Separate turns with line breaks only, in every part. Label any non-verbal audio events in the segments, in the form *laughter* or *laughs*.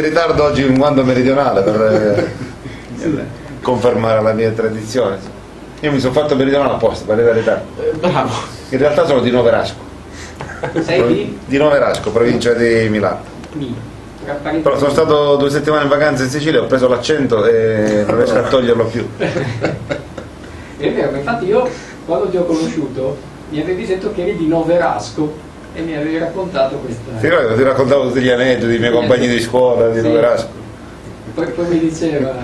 di ritardo oggi in quanto meridionale per eh, *laughs* confermare la mia tradizione. Io mi sono fatto meridionale apposta per arrivare in ritardo.
Eh, bravo.
In realtà sono di Noverasco,
Sei di?
di Noverasco, provincia di Milano.
Mi.
Però sono stato due settimane in vacanza in Sicilia, ho preso l'accento e non riesco a toglierlo più. *laughs*
È vero, infatti io quando ti ho conosciuto mi avevi detto che eri di Noverasco e mi avevi raccontato questa.
Ti ricordo, ti raccontavo tutti gli aneddoti dei miei compagni di scuola di
Sì.
Noverasco.
Poi, poi mi diceva,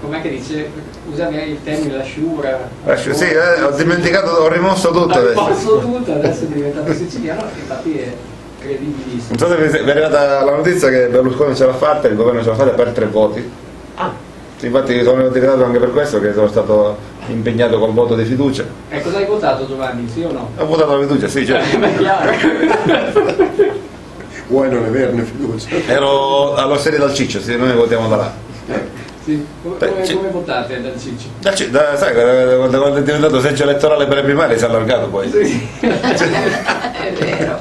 com'è che dice, usavi il termine la sciura.
Lascio- Sì, eh, ho dimenticato, ho rimosso tutto adesso.
mosso tutto, adesso è diventato siciliano, infatti è credibilissimo.
Non so se vi è arrivata la notizia che Berlusconi ce l'ha fatta, il governo ce l'ha fatta per tre voti.
Ah,
Infatti sono utilizzato anche per questo che sono stato impegnato col voto di fiducia.
e cosa hai votato Giovanni, sì o no?
Ho votato la fiducia, sì, certo. *laughs*
Ma è chiaro.
Vuoi non averne fiducia?
Ero all'osteria dal Ciccio, sì, noi votiamo da là.
Sì. Come, come- come votate dal Ciccio?
Da da- sai, quando, quando è diventato seggio elettorale per le primarie si è allargato poi.
Sì. è vero.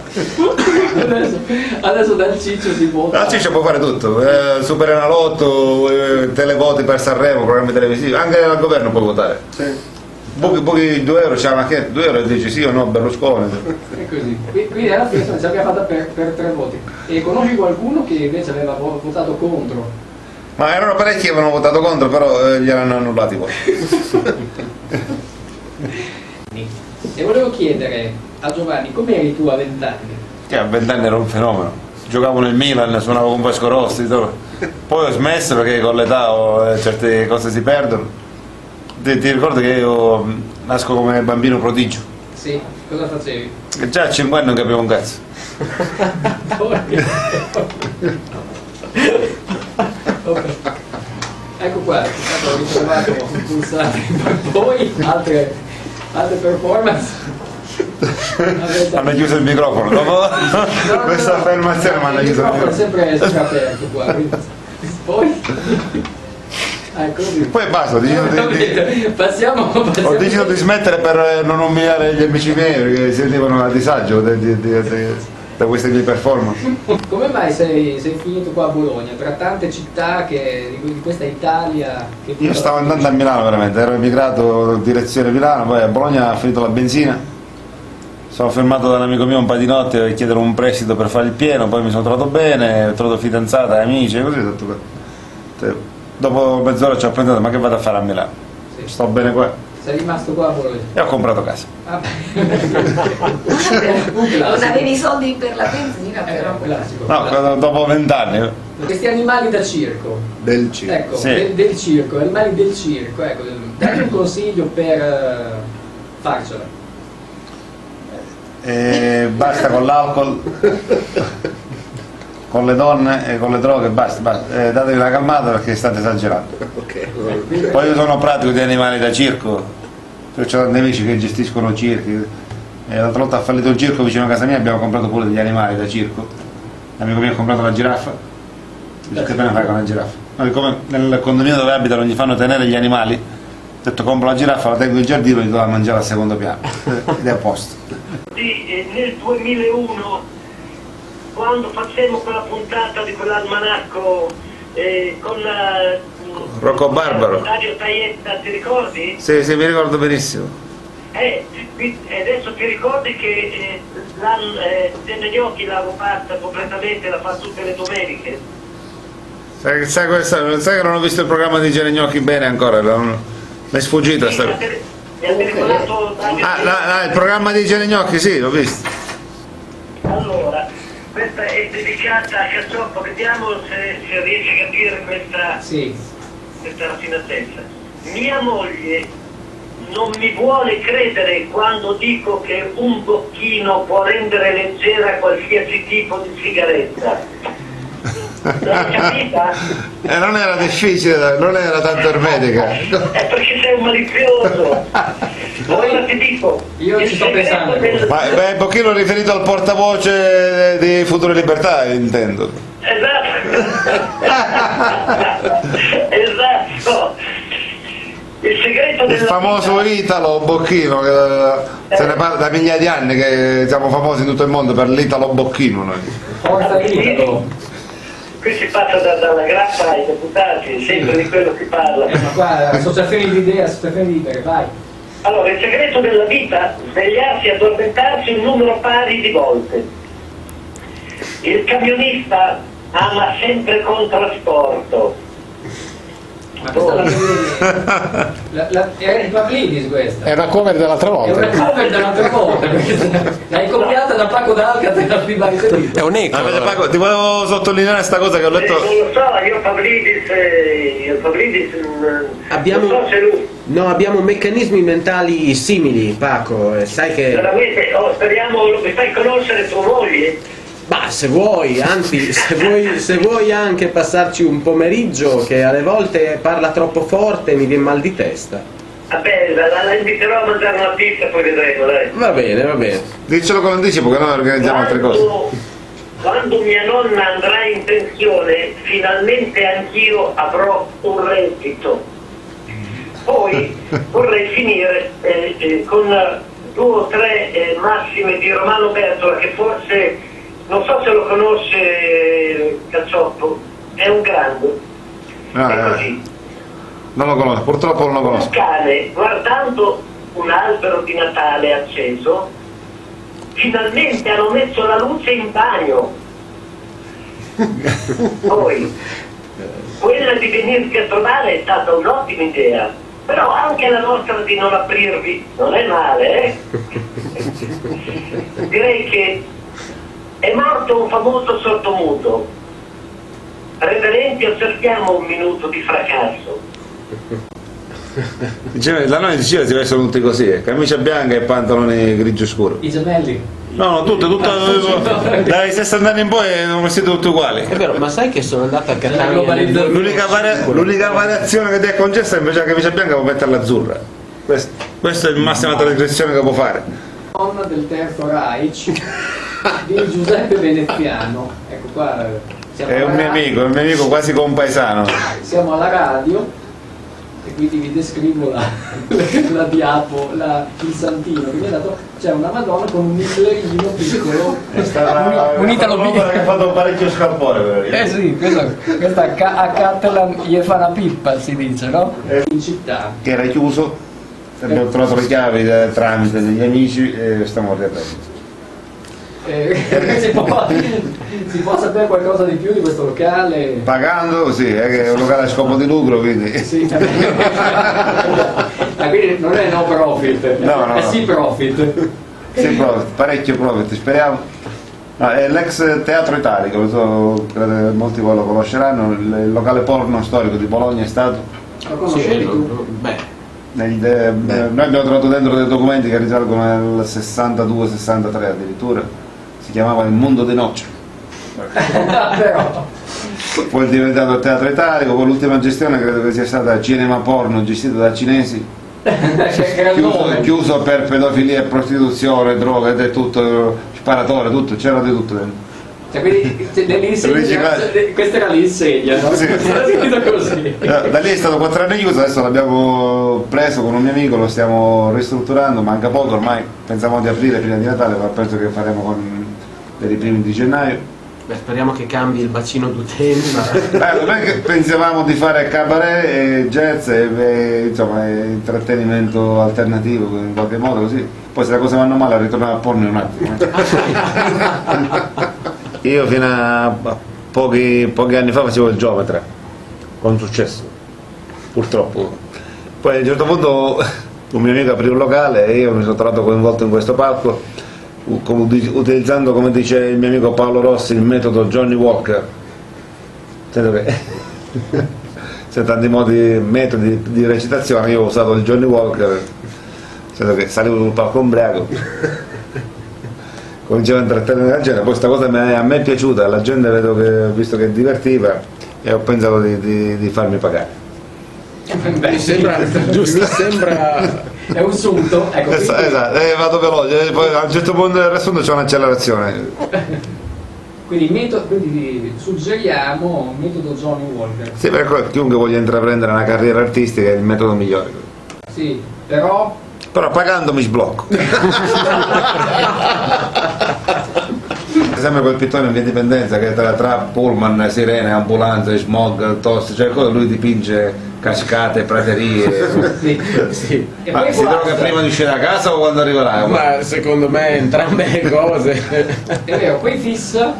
Adesso, adesso dal Ciccio si vota.
Dal Ciccio può fare tutto, eh, Super Enalotto, eh, televoti per Sanremo, programmi televisivi, anche al governo puoi votare.
Sì.
Pochi, pochi 2 euro, c'è una chiesa, 2 euro e dici sì o no Berlusconi.
È così. Qui- Quindi alla fine ce l'abbiamo fatta per, per tre voti. E conosci qualcuno che invece aveva vo- votato contro?
Ma erano parecchi che avevano votato contro, però eh, gli hanno annullati poi. *laughs*
E volevo chiedere a Giovanni, com'eri tu a vent'anni?
Che a vent'anni era un fenomeno. Giocavo nel Milan, suonavo con Vasco Rossi, tutto. poi ho smesso perché con l'età oh, eh, certe cose si perdono. Ti, ti ricordo che io nasco come bambino prodigio,
Sì, cosa facevi?
e già a 5 anni non capivo un cazzo. *laughs* *laughs*
Ecco qua, stato ritrovato un pulsante, poi altre, altre performance.
Hanno chiuso il microfono, dopo questa affermazione mi hanno
il
chiuso il
microfono sempre, sempre aperto qua. Poi, ecco così.
Poi basta, ho deciso di, *laughs* di-
Passiamo, passiamo
ho deciso di smettere per non umiliare gli amici miei perché si sentivano a disagio di- di- di- di- da queste mie performance. *laughs*
Come mai sei, sei finito qua a Bologna? Tra tante città che, di, questa Italia che
Io stavo andando a Milano veramente, ero emigrato in direzione Milano, poi a Bologna ho finito la benzina, sono fermato da un amico mio un paio di notti per chiedere un prestito per fare il pieno, poi mi sono trovato bene, ho trovato fidanzata, amici, e così detto, "Te- dopo mezz'ora ci ho pensato ma che vado a fare a Milano?
Sì.
Sto bene qua
Sei rimasto qua a Bologna?
e ho comprato casa.
Ah, *laughs*
Non avevi i soldi per la benzina,
Era
però.
un classico.
No, dopo vent'anni,
Questi animali da circo,
Del circo.
ecco,
Sì.
del, del circo, animali del circo, ecco, dai un consiglio per eh, farcela.
e basta con l'alcol, con le donne e con le droghe, basta, basta. Eh, datevi una calmata perché state esagerando.
Ok.
Poi io sono pratico di animali da circo, io ho tanti amici che gestiscono circhi. E l'altra volta ha fallito il circo vicino a casa mia, abbiamo comprato pure degli animali da circo. L'amico mio ha comprato la giraffa. Dice, Che te ne fai con la giraffa? Ma siccome nel condominio dove abita non gli fanno tenere gli animali, ho detto compro la giraffa, la tengo in giardino e gli do da mangiare al secondo piano. Ed è a posto.
Sì, eh, nel 2001, quando facemmo quella puntata di quell'almanacco eh, con eh,
Rocco Barbaro.
Dario Taietta, ti ricordi?
Sì, sì, mi ricordo benissimo.
Eh, ti- e adesso ti ricordi che eh, eh, Gnocchi l'avevo fatta completamente, la fa tutte le domeniche.
Sai, sai, questa- sai che non ho visto il programma di Gene Gnocchi bene ancora? non- Mi è sfuggita
Sì,
sta
telefonato Dario
Ah, la- la- il programma di Gene Gnocchi, sì, l'ho visto.
Allora, questa è dedicata a Cacioppo, vediamo se, se riesci a capire questa,
Sì,
questa raffinatezza. Mia moglie non mi vuole credere quando dico che un bocchino può rendere leggera qualsiasi tipo di sigaretta. L'hai *laughs* capita?
E non era difficile, non era tanto ermetica.
È perché sei un malizioso. Allora ti dico,
Io ci sto pensando.
del-
Ma beh, un pochino riferito al portavoce di Future Libertà, intendo.
Esatto. *laughs* esatto. Il segreto della
famoso
vita-
Italo Bocchino, che eh, se ne parla da migliaia di anni che siamo famosi in tutto il mondo per l'Italo Bocchino noi.
forza Italo.
qui si passa da- dalla grappa ai deputati, sempre di quello si parla.
Eh, ma qua associazioni di idee, associazioni libere, vai.
Allora, il segreto della vita, svegliarsi e addormentarsi un numero pari di volte. Il camionista ama sempre contrasporto.
Ma questa la, la, la, era di Pavlidis questa.
È una cover dell'altra
È una
volta.
cover dell'altra volta, l'hai copiata da Paco D'Alcatraz prima di sentito.
È un eco.
Invece, Paco, ti volevo sottolineare questa cosa che ho
Eh,
letto.
non lo so, io Pavlidis, eh, io Pavlidis mm,
Abbiamo-
non so se lui
No, abbiamo meccanismi mentali simili, Paco. e sai che.
veramente, oh, speriamo, mi fai conoscere tua moglie.
Ma se vuoi, anzi, se vuoi, se vuoi anche passarci un pomeriggio che alle volte parla troppo forte e mi viene mal di testa.
Vabbè, la, la inviterò a mangiare una pizza poi vedremo, dai.
Va bene, va bene.
Diccelo con anticipo che noi organizziamo altre cose.
Quando, quando mia nonna andrà in pensione, finalmente anch'io avrò un reddito. Poi *laughs* vorrei finire eh, eh, con due o tre eh, massime di Romano Bertola che forse, non so se lo conosce Cacioppo, è un grande.
Ah,
è
eh,
così.
non lo conosco, purtroppo non lo
Un
conosco.
cane, guardando un albero di Natale acceso, finalmente hanno messo la luce in bagno. *laughs* Poi, quella di venirti a trovare è stata un'ottima idea, però anche la nostra di non aprirvi non è male, eh? *laughs* Direi che è morto un famoso sordomuto. Reverenti, osserviamo un minuto di fracasso. *laughs*
Diceva- Da noi in Sicilia si vestono tutti così, eh, camicia bianca e pantaloni grigio scuro.
I gemelli.
No, no, tutto, tutto *laughs* dai 60 anni in poi sono vestiti tutti uguali.
È vero, ma sai che sono andato a
La
Catania?
L'unica, varia- l'unica variazione che ti è concessa è invece la camicia bianca può metterla azzurra. Questo, questa è la massima trasgressione che può fare.
Donna del terzo Reich *laughs* di Giuseppe Veneziano. Ecco qua. eh, Siamo
È un mio
radio-
amico, è un mio amico quasi compaesano.
Siamo alla radio e quindi vi descrivo la, *laughs* la diapo, la- il santino che mi ha dato. C'è una Madonna con un hitlerino piccolo. un, un italo
che ha
piccolo.
fatto parecchio scalpore
Eh sì, questo, questa a, Ca- a Catalan gli fa una pippa si dice, no? In città.
che era chiuso, abbiamo trovato le chiavi eh, tramite degli amici e stiamo riaprendo.
Eh, *laughs* si, può, si può sapere qualcosa di più di questo locale?
Pagando, sì, è che è un locale a scopo di lucro, quindi *laughs*
Sì. Ah, quindi non è no profit,
No, no,
è sì profit.
sì, profit, parecchio profit, speriamo. No, è l'ex teatro italico, so, credo che molti voi lo conosceranno, il, il locale porno storico di Bologna è stato.
Lo conoscevi
Sì,
tu?
beh,
nel- eh, noi abbiamo trovato dentro dei documenti che risalgono al 62-63 addirittura, si chiamava Il mondo noce.
Però,
Poi è diventato il teatro italico, con l'ultima gestione credo che sia stata cinema porno gestito da cinesi, chiuso, chiuso per pedofilia e prostituzione, droga ed è tutto, sparatore, tutto, c'era di tutto dentro.
Cioè, quindi cioè, *laughs* questa era l'insegna, no?
Sì. *laughs* Da da lì è stato quattro anni chiuso, adesso l'abbiamo preso con un mio amico, lo stiamo ristrutturando, manca poco ormai, pensavamo di aprire prima di Natale, ma penso che faremo con per i primi di gennaio.
beh, speriamo che cambi il bacino d'utenza. *laughs*
Eh, non è che pensavamo di fare cabaret e jazz e, e, insomma e intrattenimento alternativo in qualche modo così. Poi se le cose vanno male ritorniamo a porne un attimo. eh. *laughs* Io fino a pochi, pochi anni fa facevo il geometra, con successo, purtroppo. Poi a un certo punto un mio amico aprì un locale e io mi sono trovato coinvolto in questo palco utilizzando come dice il mio amico Paolo Rossi il metodo Johnny Walker Sento che *laughs* c'è tanti modi, metodi di recitazione, io ho usato il Johnny Walker, sento che salivo sul palco ombriaco, cominciavo a intrattenere la gente, poi questa cosa mi è- a me è piaciuta, la gente vedo che, visto che divertiva e ho pensato di, di- di farmi pagare.
Beh,
mi sembra, mi sembra
È un sunto, ecco.
Esatto,
quindi-
esatto, e vado veloce, e poi a un certo punto del riassunto c'è un'accelerazione. *laughs*
Quindi, metodo, quindi suggeriamo un metodo Johnny Walker.
Sì, per chiunque voglia intraprendere una carriera artistica è il metodo migliore.
Sì, però
Però pagando mi sblocco. *laughs* *laughs* Sembra quel pittore in via Dipendenza che tra, tra pullman, sirene, ambulanze, smog, toast, cioè cosa lui dipinge cascate, praterie. *laughs*
Sì.
Sì.
E
Ma
poi
si droga prima di uscire da casa o quando arriverà?
Ma secondo me entrambe le cose.
È vero, poi fissa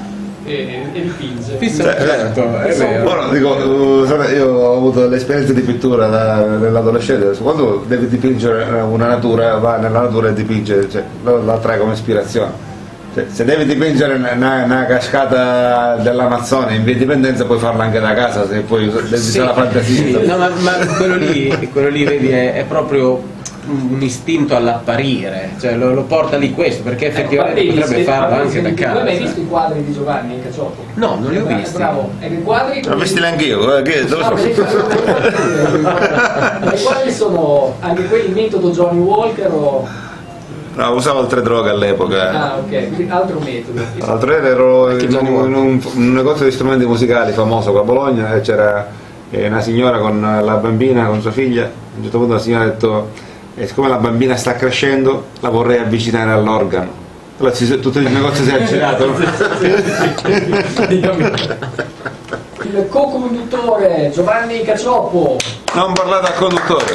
e, e dipinge.
Fissa
Cioè,
certo, è vero.
Ora, dico, sai, io ho avuto l'esperienza di pittura da- nell'adolescenza, quando devi dipingere una natura, va nella natura e dipinge, cioè, lo attrae come ispirazione. Cioè, se devi dipingere una, una cascata dell'Amazzonia in via dipendenza puoi farla anche da casa se poi devi
Sì,
usare la fantasia.
sì, no, ma, ma quello lì, quello lì vedi, è, è proprio un istinto all'apparire, cioè lo, lo porta lì questo, perché effettivamente
Ecco,
potrebbe farlo anche da
Tu hai mai
casa.
visto i quadri di Giovanni in Cacioppo?
No, non li ho
Bra-
visti.
Bravo, e i quadri...
L'ho visti neanche io, eh, che- dove
Ah,
sono?
perché- I quadri sono anche quelli metodo Johnny Walker o...
No, usavo altre droghe all'epoca.
Ah, ok, quindi altro metodo.
L'altro ieri ero in un, in un- un negozio di strumenti musicali famoso qua a Bologna e c'era eh, una signora con la bambina, con sua figlia. A un certo punto la signora ha detto, e siccome la bambina sta crescendo, la vorrei avvicinare all'organo. Allora si- tutto il negozio si è girato.
Il co-conduttore Giovanni Cacioppo.
Non parlate al conduttore.